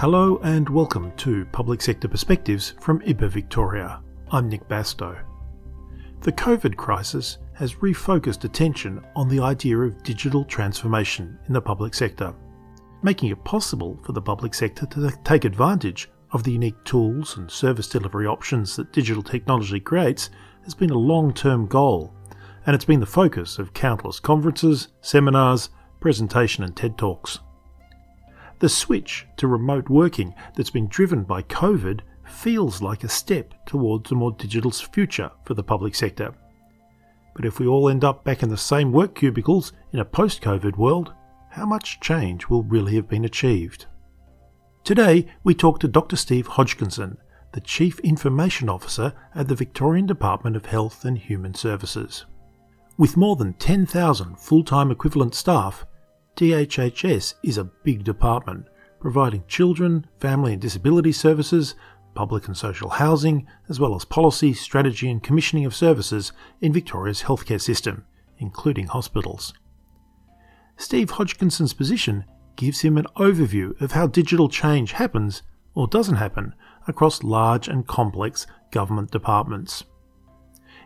Hello and welcome to Public Sector Perspectives from IPA Victoria. I'm Nick Bastow. The COVID crisis has refocused attention on the idea of digital transformation in the public sector, making it possible for the public sector to take advantage of the unique tools and service delivery options that digital technology creates has been a long term goal, and it's been the focus of countless conferences, seminars, presentation, and TED Talks. The switch to remote working that's been driven by COVID feels like a step towards a more digital future for the public sector. But if we all end up back in the same work cubicles in a post COVID world, how much change will really have been achieved? Today, we talk to Dr. Steve Hodgkinson, the Chief Information Officer at the Victorian Department of Health and Human Services. With more than 10,000 full time equivalent staff, DHHS is a big department, providing children, family and disability services, public and social housing, as well as policy, strategy, and commissioning of services in Victoria's healthcare system, including hospitals. Steve Hodgkinson's position gives him an overview of how digital change happens or doesn't happen across large and complex government departments.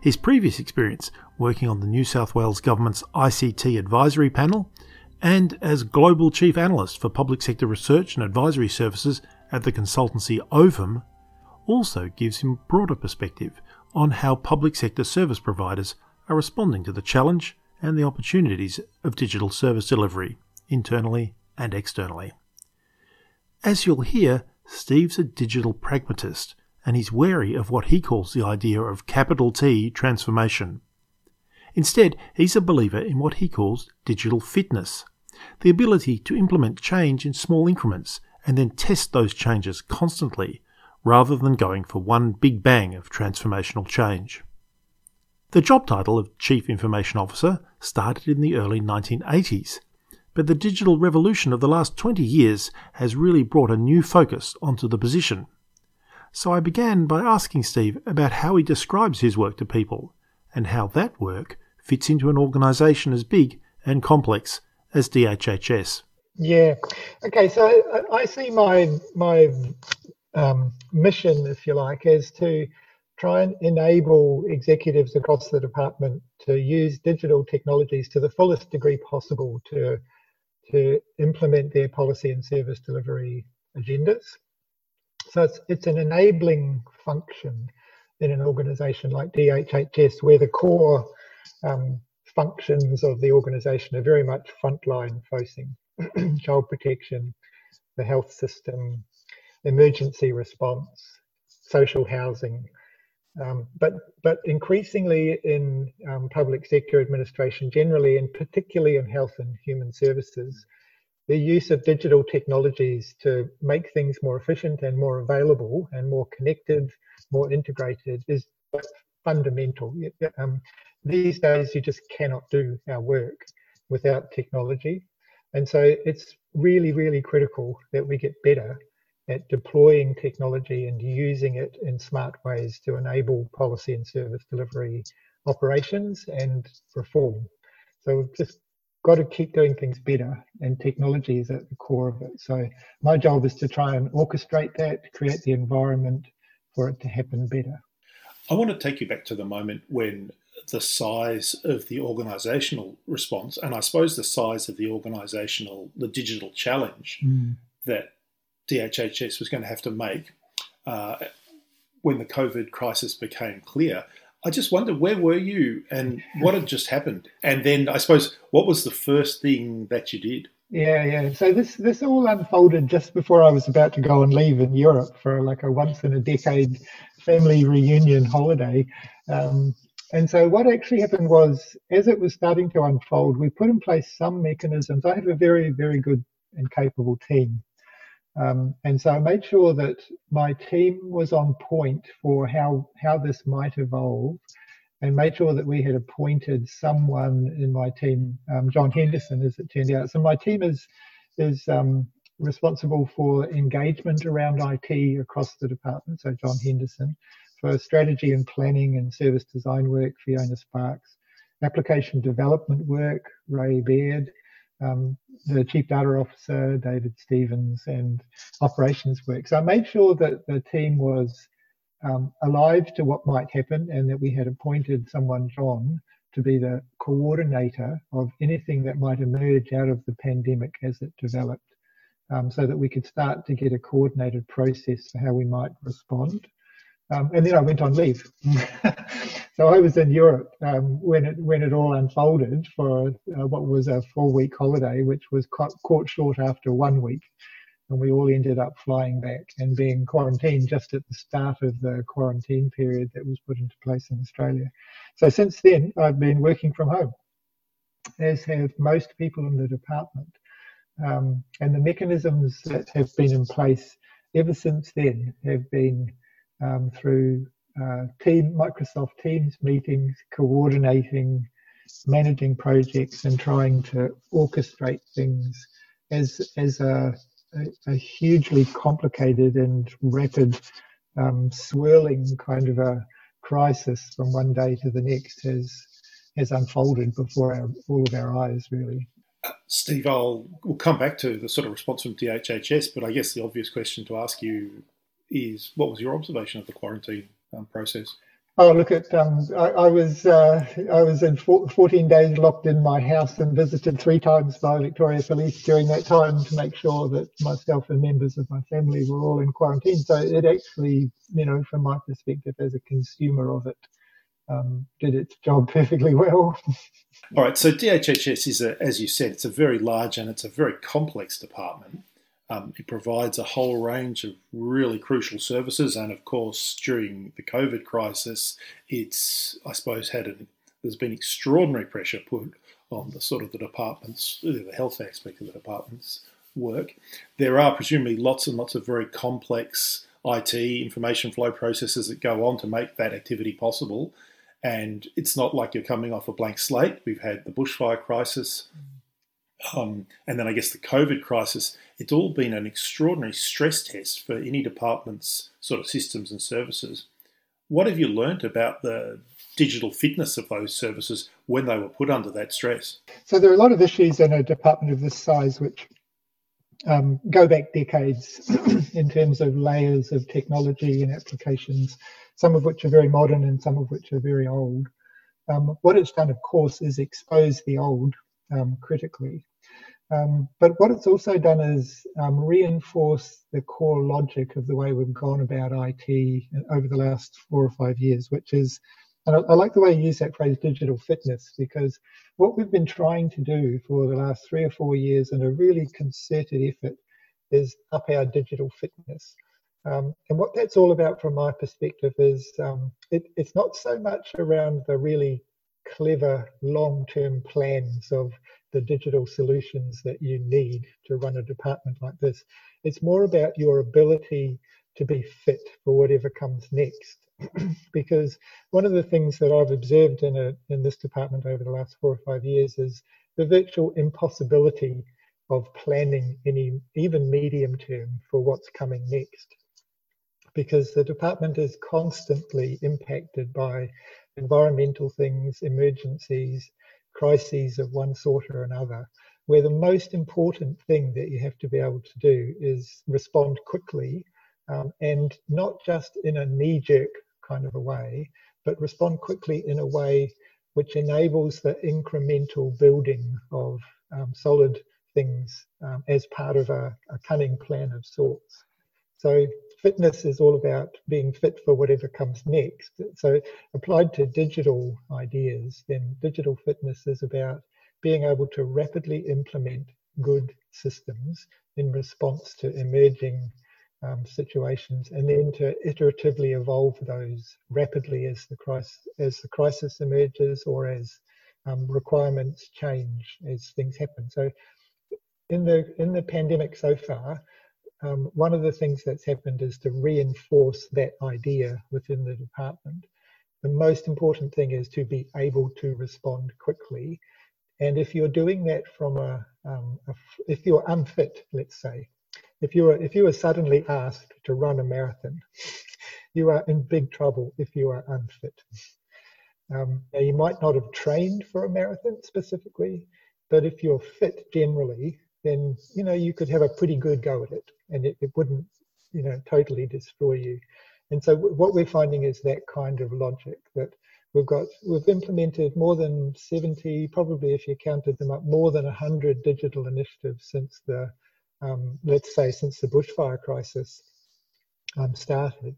His previous experience working on the New South Wales Government's ICT Advisory Panel and as Global Chief Analyst for Public Sector Research and Advisory Services at the consultancy Ovum also gives him broader perspective on how public sector service providers are responding to the challenge and the opportunities of digital service delivery, internally and externally. As you'll hear, Steve's a digital pragmatist and he's wary of what he calls the idea of capital T transformation. Instead, he's a believer in what he calls digital fitness the ability to implement change in small increments and then test those changes constantly rather than going for one big bang of transformational change. The job title of Chief Information Officer started in the early 1980s, but the digital revolution of the last 20 years has really brought a new focus onto the position. So I began by asking Steve about how he describes his work to people and how that work fits into an organisation as big and complex as DHHS. Yeah. Okay. So I, see my my um, mission, if you like, is to try and enable executives across the department to use digital technologies to the fullest degree possible to to implement their policy and service delivery agendas. So it's it's an enabling function in an organisation like DHHS, where the core um, functions of the organization are very much frontline facing child protection, the health system, emergency response, social housing. Um, but but increasingly in um, public sector administration generally, and particularly in health and human services, the use of digital technologies to make things more efficient and more available and more connected, more integrated is fundamental. Um, these days you just cannot do our work without technology. And so it's really, really critical that we get better at deploying technology and using it in smart ways to enable policy and service delivery operations and reform. So we've just got to keep doing things better, and technology is at the core of it. So my job is to try and orchestrate that, create the environment for it to happen better. I want to take you back to the moment when the size of the organizational response and I suppose the size of the organizational, the digital challenge mm. that DHHS was going to have to make uh, when the COVID crisis became clear. I just wonder where were you and what had just happened? And then I suppose what was the first thing that you did? Yeah, yeah. So this this all unfolded just before I was about to go and leave in Europe for like a once in a decade family reunion holiday. Um, and so what actually happened was, as it was starting to unfold, we put in place some mechanisms. I have a very, very good and capable team. Um, and so I made sure that my team was on point for how, how this might evolve and made sure that we had appointed someone in my team, um, John Henderson, as it turned out. So my team is, is um, responsible for engagement around IT across the department. So John Henderson for strategy and planning and service design work, Fiona Sparks, application development work, Ray Beard, um, the chief data officer, David Stevens, and operations work. So I made sure that the team was um, alive to what might happen and that we had appointed someone, John, to be the coordinator of anything that might emerge out of the pandemic as it developed um, so that we could start to get a coordinated process for how we might respond. Um, and then I went on leave. so I was in Europe um, when it when it all unfolded for uh, what was a four week holiday, which was caught, caught short after one week, and we all ended up flying back and being quarantined just at the start of the quarantine period that was put into place in Australia. So since then, I've been working from home, as have most people in the department. Um, and the mechanisms that have been in place ever since then have been um, through uh, team Microsoft Teams meetings, coordinating, managing projects, and trying to orchestrate things as as a, a, a hugely complicated and rapid, um, swirling kind of a crisis from one day to the next has has unfolded before our, all of our eyes, really. Steve, I'll we'll come back to the sort of response from DHHS, but I guess the obvious question to ask you is, what was your observation of the quarantine um, process? Oh, look at um, I, I, was uh, I was in 14 days locked in my house and visited three times by Victoria Police during that time to make sure that myself and members of my family were all in quarantine. So it actually, you know, from my perspective as a consumer of it, um, did its job perfectly well. All right, so DHHS is, a, as you said, it's a very large and it's a very complex department. Um, it provides a whole range of really crucial services, and of course, during the COVID crisis, it's I suppose had a, there's been extraordinary pressure put on the sort of the department's the health aspect of the department's work. There are presumably lots and lots of very complex IT information flow processes that go on to make that activity possible. And it's not like you're coming off a blank slate. We've had the bushfire crisis, um, and then I guess the COVID crisis. It's all been an extraordinary stress test for any department's sort of systems and services. What have you learnt about the digital fitness of those services when they were put under that stress? So there are a lot of issues in a department of this size which um, go back decades in terms of layers of technology and applications some of which are very modern and some of which are very old. Um, what it's done, of course, is expose the old um, critically. Um, but what it's also done is um, reinforce the core logic of the way we've gone about IT over the last four or five years, which is, and I, I like the way you use that phrase, digital fitness, because what we've been trying to do for the last three or four years in a really concerted effort is up our digital fitness. Um, and what that's all about from my perspective is um, it, it's not so much around the really clever long term plans of the digital solutions that you need to run a department like this. It's more about your ability to be fit for whatever comes next. because one of the things that I've observed in, a, in this department over the last four or five years is the virtual impossibility of planning any even medium term for what's coming next because the department is constantly impacted by environmental things, emergencies, crises of one sort or another, where the most important thing that you have to be able to do is respond quickly um, and not just in a knee jerk kind of a way, but respond quickly in a way which enables the incremental building of um, solid things um, as part of a, a cunning plan of sorts. So fitness is all about being fit for whatever comes next. So applied to digital ideas, then digital fitness is about being able to rapidly implement good systems in response to emerging um, situations and then to iteratively evolve those rapidly as the crisis, as the crisis emerges or as um, requirements change as things happen. So in the in the pandemic so far, um, one of the things that's happened is to reinforce that idea within the department. The most important thing is to be able to respond quickly. And if you're doing that from a, um, a if you're unfit, let's say, if you are if you are suddenly asked to run a marathon, you are in big trouble if you are unfit. Um, now you might not have trained for a marathon specifically, but if you're fit generally, then you know you could have a pretty good go at it, and it, it wouldn't you know totally destroy you. And so what we're finding is that kind of logic that we've got we've implemented more than 70, probably if you counted them up, more than 100 digital initiatives since the um, let's say since the bushfire crisis um, started.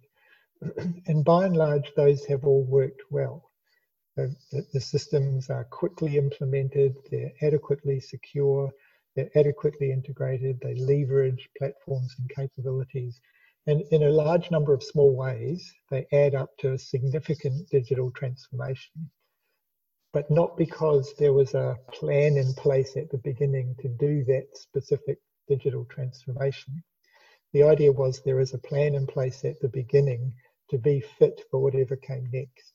and by and large, those have all worked well. The, the, systems are quickly implemented, they're adequately secure, they're adequately integrated, they leverage platforms and capabilities. And in a large number of small ways, they add up to a significant digital transformation. But not because there was a plan in place at the beginning to do that specific digital transformation. The idea was there is a plan in place at the beginning to be fit for whatever came next,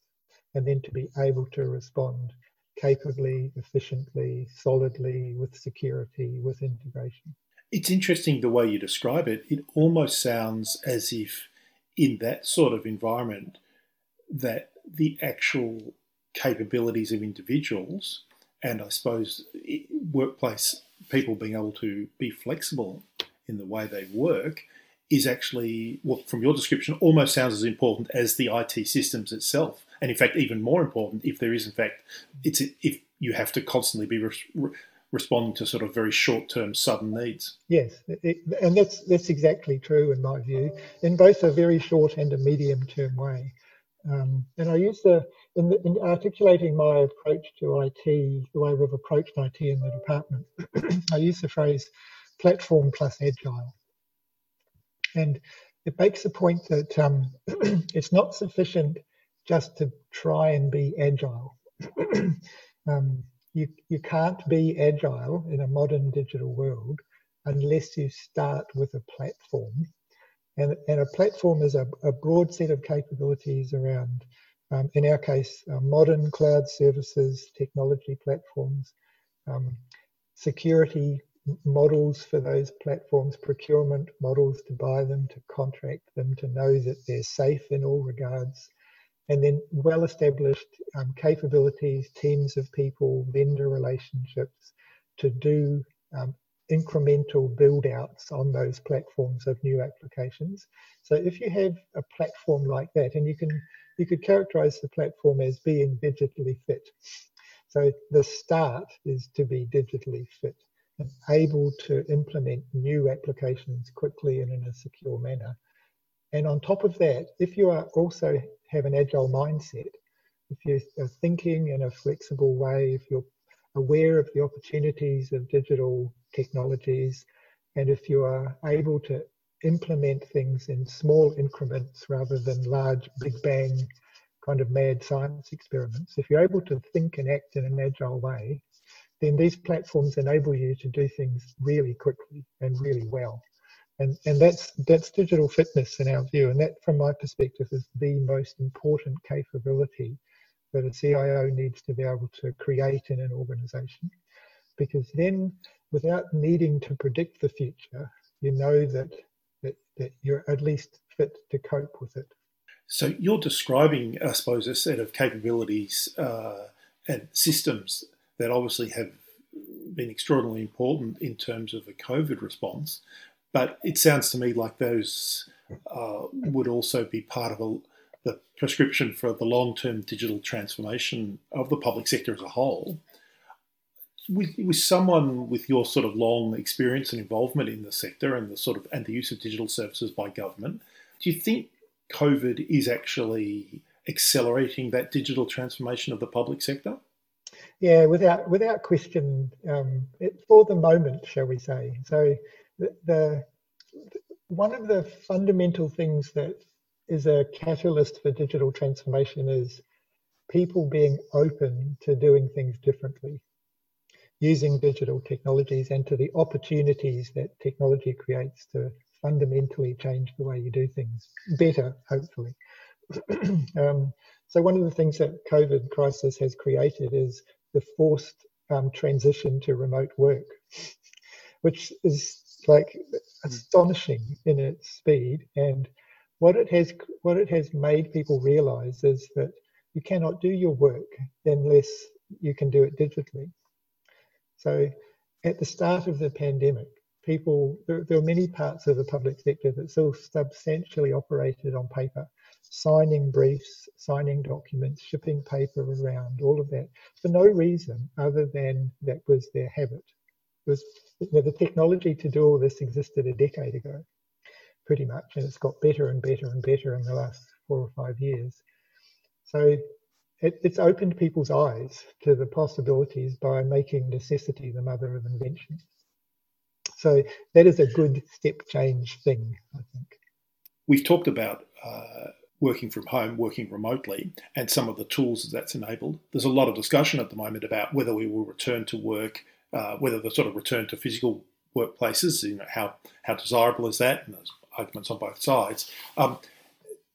and then to be able to respond capably, efficiently, solidly, with security, with integration. It's interesting the way you describe it. It almost sounds as if, in that sort of environment, that the actual capabilities of individuals and I suppose workplace people being able to be flexible in the way they work is actually, well, from your description, almost sounds as important as the IT systems itself. And in fact, even more important if there is, in fact, it's if you have to constantly be re- responding to sort of very short-term, sudden needs. Yes, it, and that's that's exactly true in my view, in both a very short and a medium-term way. Um, and I use the in, the, in, articulating my approach to IT, the way we've approached IT in the department, I use the phrase platform plus agile. And it makes the point that um, it's not sufficient just to try and be agile. um, you, you can't be agile in a modern digital world unless you start with a platform. And, and a platform is a, a broad set of capabilities around, um, in our case, uh, modern cloud services, technology platforms, um, security models for those platforms, procurement models to buy them, to contract them, to know that they're safe in all regards, and then well established um, capabilities, teams of people, vendor relationships to do um, incremental build outs on those platforms of new applications. So if you have a platform like that, and you can you could characterize the platform as being digitally fit. So the start is to be digitally fit and able to implement new applications quickly and in a secure manner. And on top of that, if you are also have an agile mindset, if you are thinking in a flexible way, if you're aware of the opportunities of digital technologies, and if you are able to implement things in small increments rather than large big bang kind of mad science experiments, if you're able to think and act in an agile way, then these platforms enable you to do things really quickly and really well. And, and that's that's digital fitness in our view. And that, from my perspective, is the most important capability that a CIO needs to be able to create in an organization. Because then, without needing to predict the future, you know that, that, that you're at least fit to cope with it. So you're describing, I suppose, a set of capabilities uh, and systems that obviously have been extraordinarily important in terms of the COVID response. But it sounds to me like those uh, would also be part of a, the prescription for the long term digital transformation of the public sector as a whole. With, with someone with your sort of long experience and involvement in the sector and the sort of and the use of digital services by government, do you think COVID is actually accelerating that digital transformation of the public sector? Yeah, without without question, um, it, for the moment, shall we say. So, the, one of the fundamental things that is a catalyst for digital transformation is people being open to doing things differently, using digital technologies and to the opportunities that technology creates to fundamentally change the way you do things better, hopefully. um, so one of the things that COVID crisis has created is the forced um, transition to remote work, which is like hmm. astonishing in its speed. And what it has what it has made people realize is that you cannot do your work unless you can do it digitally. So at the start of the pandemic, people, there, there were many parts of the public sector that still substantially operated on paper, signing briefs, signing documents, shipping paper around, all of that, for no reason other than that was their habit. Was you know, the technology to do all this existed a decade ago, pretty much, and it's got better and better and better in the last four or five years. So it, it's opened people's eyes to the possibilities by making necessity the mother of invention. So that is a good step change thing, I think. We've talked about uh, working from home, working remotely, and some of the tools that's enabled. There's a lot of discussion at the moment about whether we will return to work, uh, whether the sort of return to physical workplaces, you know, how, how desirable is that? And there's arguments on both sides. Um,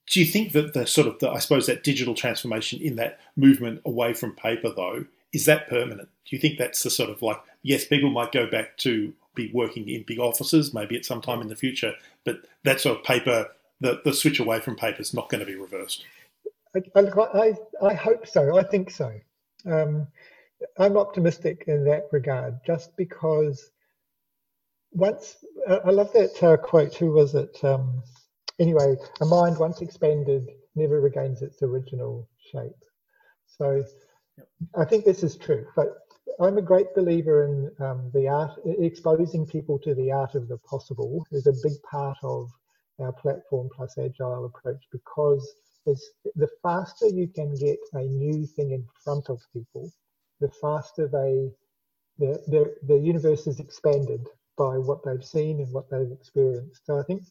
do you think that the sort of the, I suppose that digital transformation in that movement away from paper though is that permanent? Do you think that's the sort of like yes, people might go back to be working in big offices maybe at some time in the future, but that sort of paper, the, the switch away from paper is not going to be reversed. I, I, I hope so. I think so. Um, I'm optimistic in that regard, just because once I love that uh, quote. Who was it? Um, anyway, a mind once expanded never regains its original shape. So. I think this is true, but I'm a great believer in um, the art, exposing people to the art of the possible is a big part of our platform plus agile approach because the faster you can get a new thing in front of people, the faster they, the, the, universe is expanded by what they've seen and what they've experienced. So I think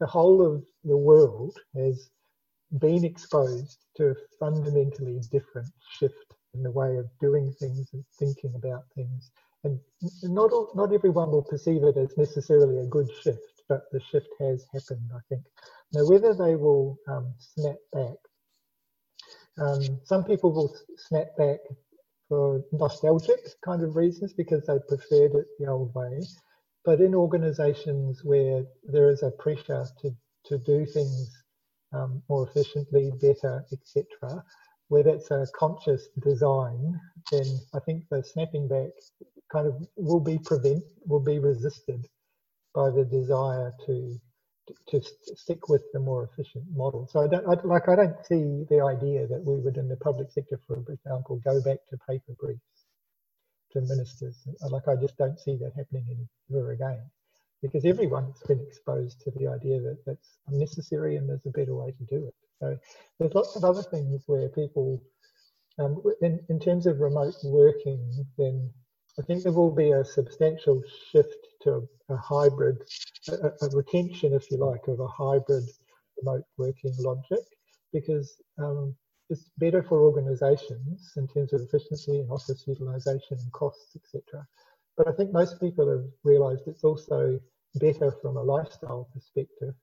the whole of the world has been exposed to a fundamentally different shift in the way of doing things and thinking about things. And not all, not everyone will perceive it as necessarily a good shift, but the shift has happened, I think. Now, whether they will um, snap back, um, some people will snap back for nostalgic kind of reasons because they preferred it the old way. But in organizations where there is a pressure to, to do things um, more efficiently, better, etc., where that's a conscious design, then I think the snapping back kind of will be prevent, will be resisted by the desire to to stick with the more efficient model. So I don't I, like I don't see the idea that we would in the public sector, for example, go back to paper briefs to ministers. Like I just don't see that happening ever again, because everyone's been exposed to the idea that that's unnecessary and there's a better way to do it. So there's lots of other things where people, um, in in terms of remote working, then I think there will be a substantial shift to a, a hybrid, a, a, retention, if you like, of a hybrid remote working logic, because um, it's better for organizations in terms of efficiency and office utilization and costs, etc. But I think most people have realized it's also better from a lifestyle perspective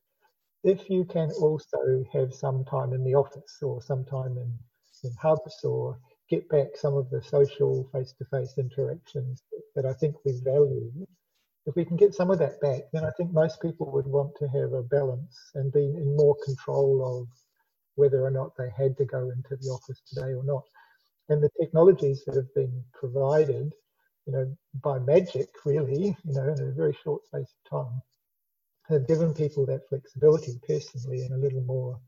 if you can also have some time in the office or some time in, in hubs or get back some of the social face-to-face interactions that I think we value, if we can get some of that back, then I think most people would want to have a balance and be in more control of whether or not they had to go into the office today or not. And the technologies that have been provided, you know, by magic, really, you know, in a very short space of time, have given people that flexibility personally and a little more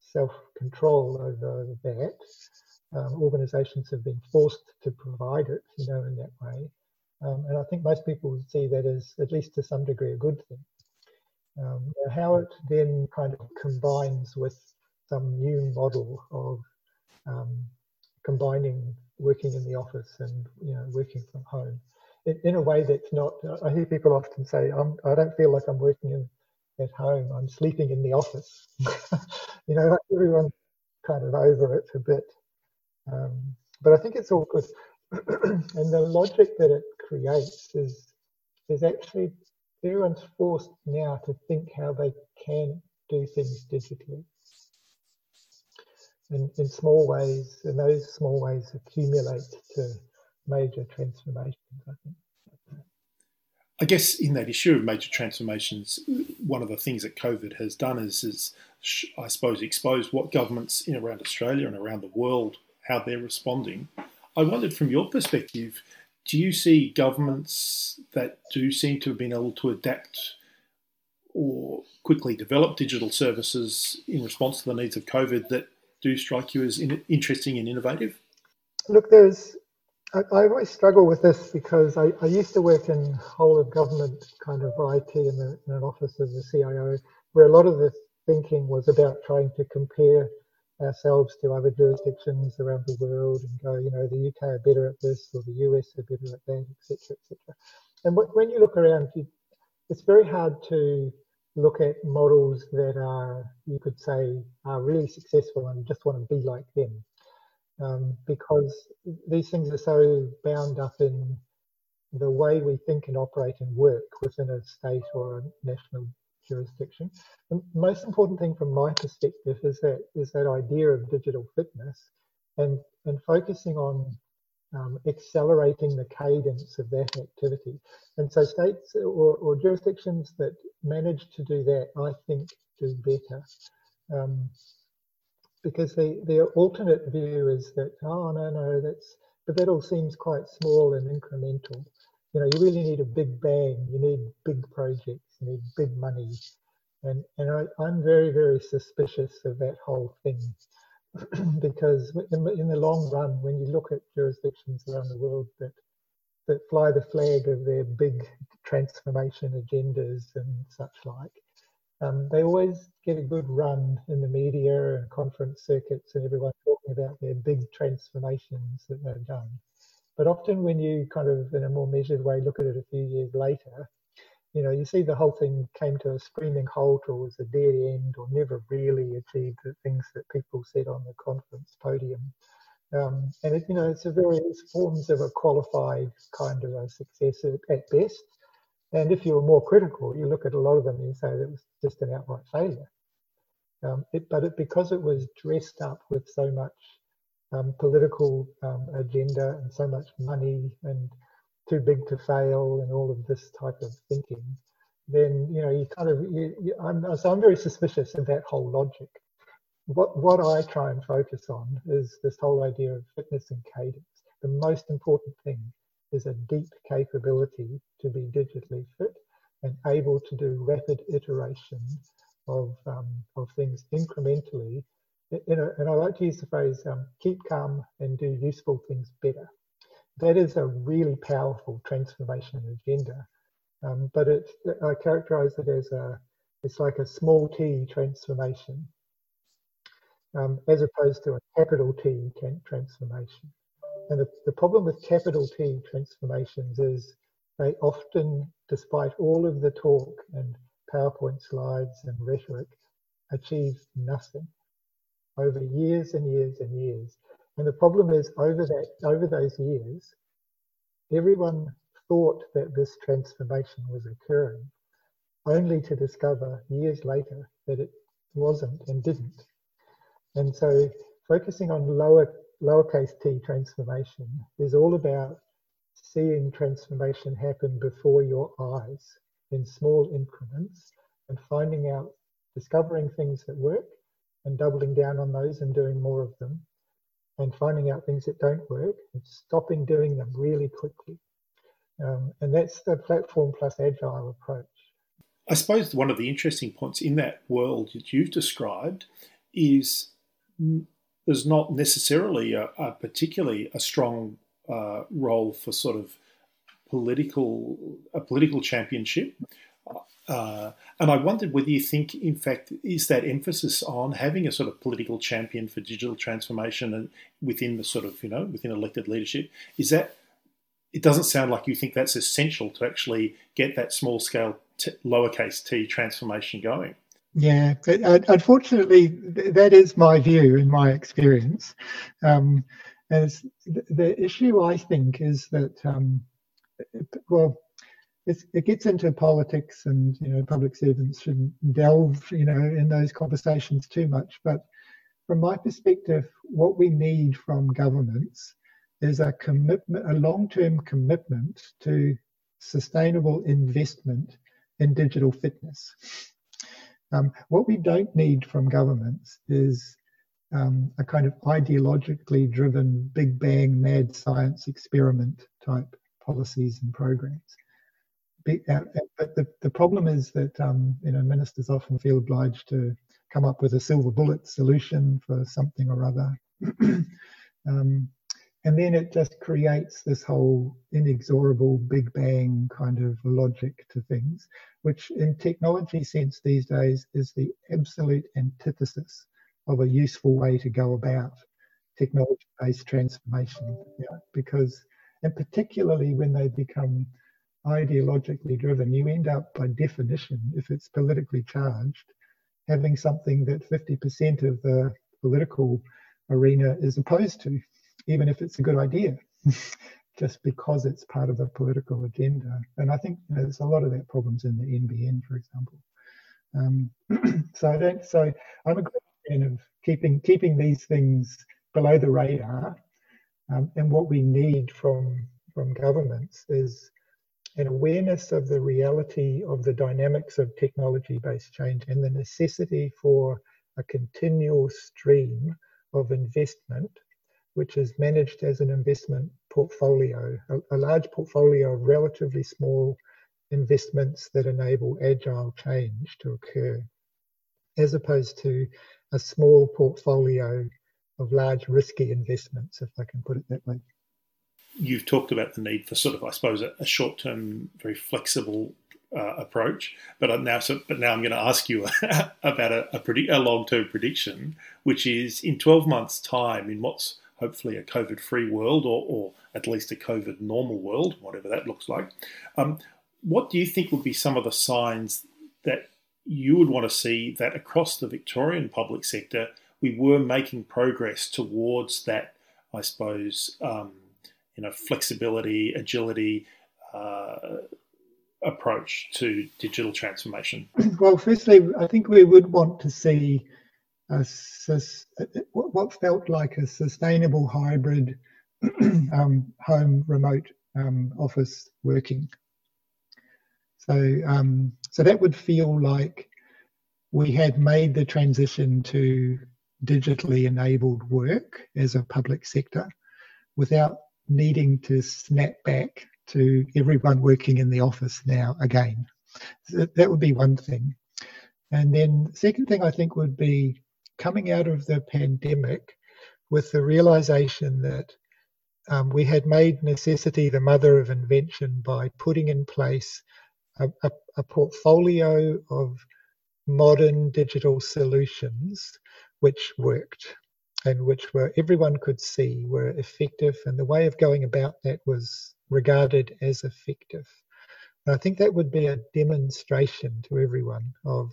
self-control over that. Um, organizations have been forced to provide it, you know, in that way. Um, and I think most people would see that as, at least to some degree, a good thing. Um, how it then kind of combines with some new model of um, combining working in the office and you know working from home in, in a way that's not. I hear people often say, I'm, "I don't feel like I'm working in, at home. I'm sleeping in the office." you know, like everyone's kind of over it a bit, um, but I think it's all good. and the logic that it creates is is actually everyone's forced now to think how they can do things digitally in, in small ways, and those small ways accumulate to major transformations, I think. I guess in that issue of major transformations, one of the things that COVID has done is, is I suppose, exposed what governments in around Australia and around the world how they're responding. I wondered, from your perspective, do you see governments that do seem to have been able to adapt or quickly develop digital services in response to the needs of COVID that do strike you as in, interesting and innovative? Look, there's I, I always struggle with this because I, I, used to work in whole of government kind of IT in, the, in an office of the CIO, where a lot of the thinking was about trying to compare ourselves to other jurisdictions around the world and go, you know, the UK are better at this or the US are better at that, etc., etc. And when you look around, you, it's very hard to look at models that are, you could say, are really successful and just want to be like them. Um, because these things are so bound up in the way we think and operate and work within a state or a national jurisdiction. The most important thing from my perspective is that is that idea of digital fitness and, and focusing on um, accelerating the cadence of that activity. And so states or, or, jurisdictions that manage to do that, I think, do better. Um, because the, the alternate view is that, oh, no, no, that's, but that all seems quite small and incremental. You know, you really need a big bang, you need big projects, you need big money. And, and I, I'm very, very suspicious of that whole thing. because in the, in the long run, when you look at jurisdictions around the world that that fly the flag of their big transformation agendas and such like, um, they always get a good run in the media and conference circuits and everyone talking about their big transformations that they've done. But often when you kind of in a more measured way look at it a few years later, you know, you see the whole thing came to a screaming halt or was a dead end or never really achieved the things that people said on the conference podium. Um, and it, you know, it's a various forms of a qualified kind of a success at best. And if you were more critical, you look at a lot of them and you say that it was just an outright failure. Um, it, but it, because it was dressed up with so much um, political um, agenda and so much money and too big to fail and all of this type of thinking, then you know you kind of you, you, I'm so I'm very suspicious of that whole logic. What what I try and focus on is this whole idea of fitness and cadence. The most important thing is a deep capability to be digitally fit and able to do rapid iteration of um, of things incrementally. And I like to use the phrase um, "keep calm and do useful things better." that is a really powerful transformation agenda. Um, but it, I characterize it as a, it's like a small t transformation, um, as opposed to a capital T transformation. And the, the problem with capital T transformations is they often, despite all of the talk and PowerPoint slides and rhetoric, achieve nothing over years and years and years. And the problem is over that over those years, everyone thought that this transformation was occurring, only to discover years later that it wasn't and didn't. And so focusing on lower lowercase t transformation is all about seeing transformation happen before your eyes in small increments and finding out, discovering things that work and doubling down on those and doing more of them and finding out things that don't work and stopping doing them really quickly. Um, and that's the platform plus agile approach. I suppose one of the interesting points in that world that you've described is there's not necessarily a, a particularly a strong uh, role for sort of political a political championship uh, and I wondered whether you think, in fact, is that emphasis on having a sort of political champion for digital transformation and within the sort of, you know, within elected leadership, is that, it doesn't sound like you think that's essential to actually get that small scale t- lowercase t transformation going. Yeah, but uh, unfortunately, that is my view in my experience. Um, as the issue, I think, is that, um, well, it gets into politics and you know public servants shouldn't delve you know in those conversations too much but from my perspective what we need from governments is a commitment a long-term commitment to sustainable investment in digital fitness um, what we don't need from governments is um, a kind of ideologically driven big bang mad science experiment type policies and programs. Uh, but the, the problem is that um, you know ministers often feel obliged to come up with a silver bullet solution for something or other. um, and then it just creates this whole inexorable big bang kind of logic to things, which in technology sense these days is the absolute antithesis of a useful way to go about technology-based transformation. Because and particularly when they become ideologically driven, you end up by definition, if it's politically charged, having something that 50% of the political arena is opposed to, even if it's a good idea, just because it's part of a political agenda. And I think there's a lot of that problems in the NBN, for example. Um, so I don't. So I'm a great fan of keeping keeping these things below the radar. Um, and what we need from from governments is an awareness of the reality of the dynamics of technology based change and the necessity for a continual stream of investment, which is managed as an investment portfolio, a, a large portfolio of relatively small investments that enable agile change to occur, as opposed to a small portfolio of large risky investments, if I can put it that way you've talked about the need for sort of, I suppose, a, a short-term, very flexible uh, approach. But now, so, but now I'm going to ask you about a, a, predict, a long-term prediction, which is in 12 months' time, in what's hopefully a COVID-free world, or, or at least a COVID normal world, whatever that looks like. Um, what do you think would be some of the signs that you would want to see that across the Victorian public sector we were making progress towards that, I suppose, um, you know flexibility, agility uh, approach to digital transformation? Well, firstly, I think we would want to see a, what felt like a sustainable hybrid um, home remote um, office working. So, um, so that would feel like we had made the transition to digitally enabled work as a public sector without needing to snap back to everyone working in the office now again. So that would be one thing. And then the second thing I think would be coming out of the pandemic with the realization that um, we had made necessity the mother of invention by putting in place a, a, a portfolio of modern digital solutions which worked and which were everyone could see were effective, and the way of going about that was regarded as effective. And I think that would be a demonstration to everyone of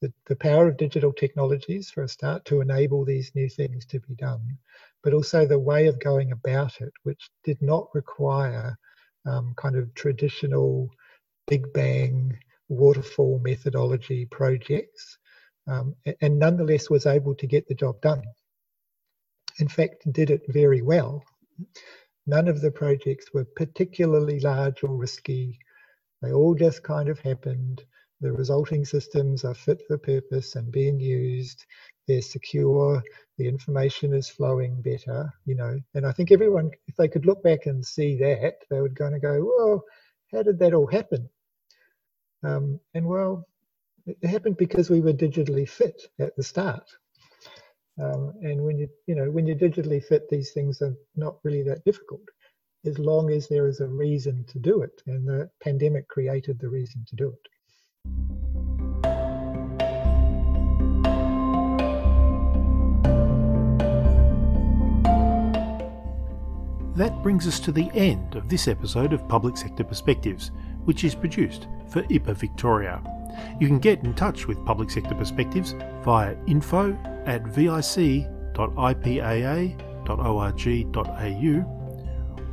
the, the power of digital technologies for a start to enable these new things to be done, but also the way of going about it, which did not require um, kind of traditional big bang waterfall methodology projects, um, and nonetheless was able to get the job done in fact, did it very well. None of the projects were particularly large or risky. They all just kind of happened. The resulting systems are fit for purpose and being used. They're secure. The information is flowing better, you know. And I think everyone, if they could look back and see that, they would kind of go, well, how did that all happen? Um, and well, it happened because we were digitally fit at the start. Um, and when you you know when you digitally fit, these things are not really that difficult, as long as there is a reason to do it. And the pandemic created the reason to do it. That brings us to the end of this episode of Public Sector Perspectives, which is produced for IPA Victoria. You can get in touch with Public Sector Perspectives via info at vic.ipaa.org.au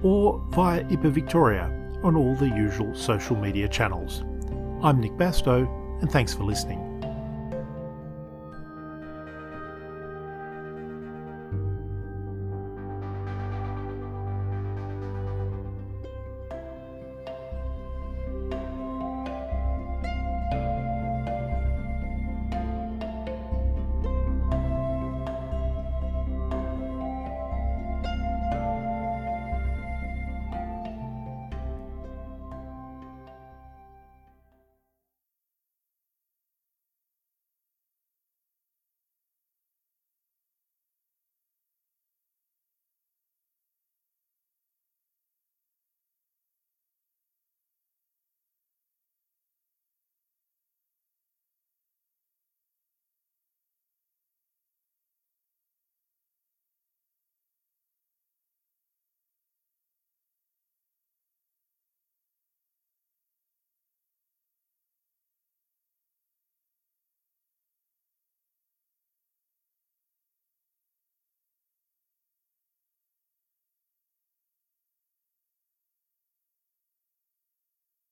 or via IPA Victoria on all the usual social media channels. I'm Nick Bastow, and thanks for listening.